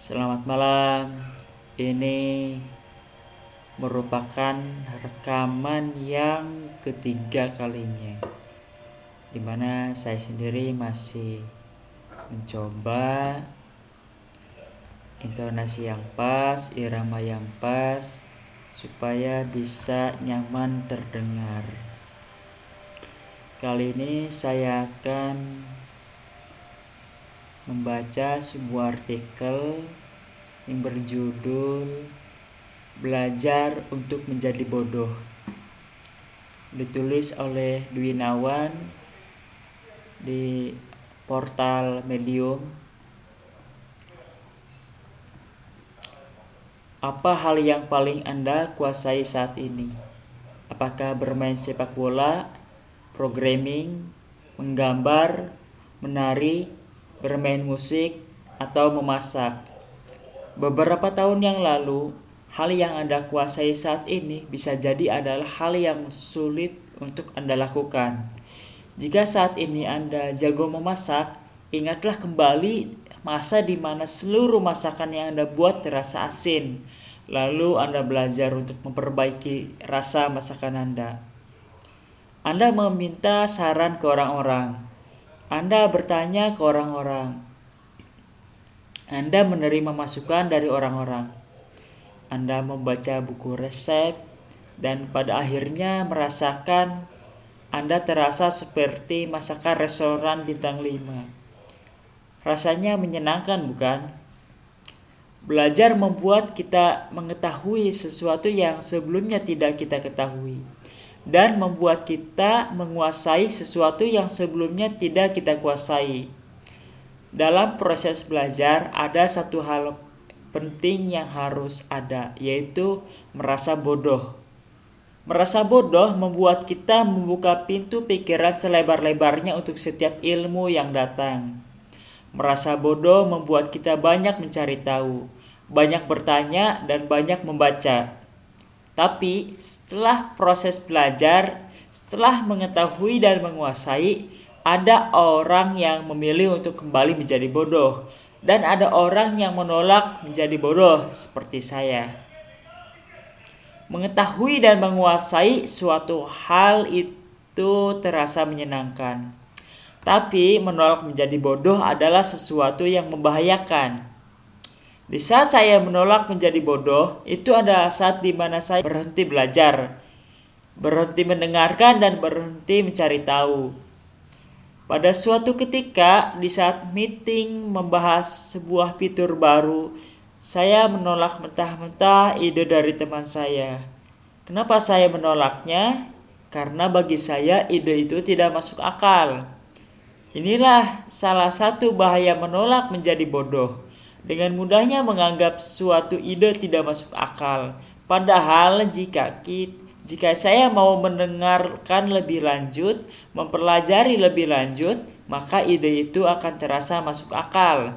Selamat malam. Ini merupakan rekaman yang ketiga kalinya, di mana saya sendiri masih mencoba intonasi yang pas, irama yang pas, supaya bisa nyaman terdengar. Kali ini saya akan membaca sebuah artikel yang berjudul Belajar untuk Menjadi Bodoh. Ditulis oleh Dwi Nawan di portal Medium. Apa hal yang paling Anda kuasai saat ini? Apakah bermain sepak bola, programming, menggambar, menari, bermain musik, atau memasak. Beberapa tahun yang lalu, hal yang Anda kuasai saat ini bisa jadi adalah hal yang sulit untuk Anda lakukan. Jika saat ini Anda jago memasak, ingatlah kembali masa di mana seluruh masakan yang Anda buat terasa asin. Lalu Anda belajar untuk memperbaiki rasa masakan Anda. Anda meminta saran ke orang-orang. Anda bertanya ke orang-orang. Anda menerima masukan dari orang-orang. Anda membaca buku resep dan pada akhirnya merasakan Anda terasa seperti masakan restoran bintang 5. Rasanya menyenangkan bukan? Belajar membuat kita mengetahui sesuatu yang sebelumnya tidak kita ketahui dan membuat kita menguasai sesuatu yang sebelumnya tidak kita kuasai. Dalam proses belajar, ada satu hal penting yang harus ada, yaitu merasa bodoh. Merasa bodoh membuat kita membuka pintu pikiran selebar-lebarnya untuk setiap ilmu yang datang. Merasa bodoh membuat kita banyak mencari tahu, banyak bertanya, dan banyak membaca. Tapi setelah proses belajar, setelah mengetahui dan menguasai, ada orang yang memilih untuk kembali menjadi bodoh dan ada orang yang menolak menjadi bodoh seperti saya. Mengetahui dan menguasai suatu hal itu terasa menyenangkan. Tapi menolak menjadi bodoh adalah sesuatu yang membahayakan. Di saat saya menolak menjadi bodoh, itu adalah saat di mana saya berhenti belajar, berhenti mendengarkan dan berhenti mencari tahu. Pada suatu ketika, di saat meeting membahas sebuah fitur baru, saya menolak mentah-mentah ide dari teman saya. Kenapa saya menolaknya? Karena bagi saya ide itu tidak masuk akal. Inilah salah satu bahaya menolak menjadi bodoh dengan mudahnya menganggap suatu ide tidak masuk akal. Padahal jika kita, jika saya mau mendengarkan lebih lanjut, mempelajari lebih lanjut, maka ide itu akan terasa masuk akal.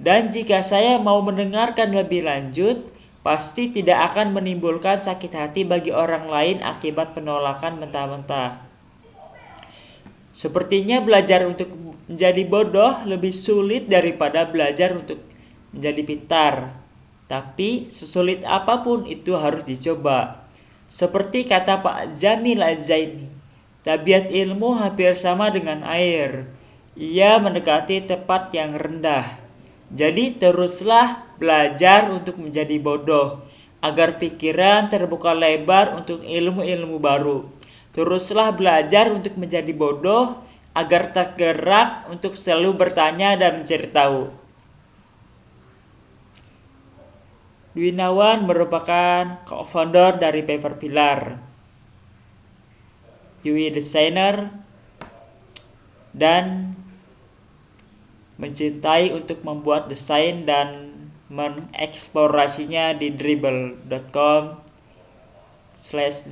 Dan jika saya mau mendengarkan lebih lanjut, pasti tidak akan menimbulkan sakit hati bagi orang lain akibat penolakan mentah-mentah. Sepertinya belajar untuk menjadi bodoh lebih sulit daripada belajar untuk menjadi pintar. Tapi sesulit apa pun itu harus dicoba. Seperti kata Pak Jamil Az-Zaini, tabiat ilmu hampir sama dengan air. Ia mendekati tempat yang rendah. Jadi teruslah belajar untuk menjadi bodoh agar pikiran terbuka lebar untuk ilmu-ilmu baru Teruslah belajar untuk menjadi bodoh agar tergerak untuk selalu bertanya dan mencari tahu. Dwinawan merupakan co-founder dari Paper Pillar. Yui desainer dan mencintai untuk membuat desain dan mengeksplorasinya di dribble.com slash.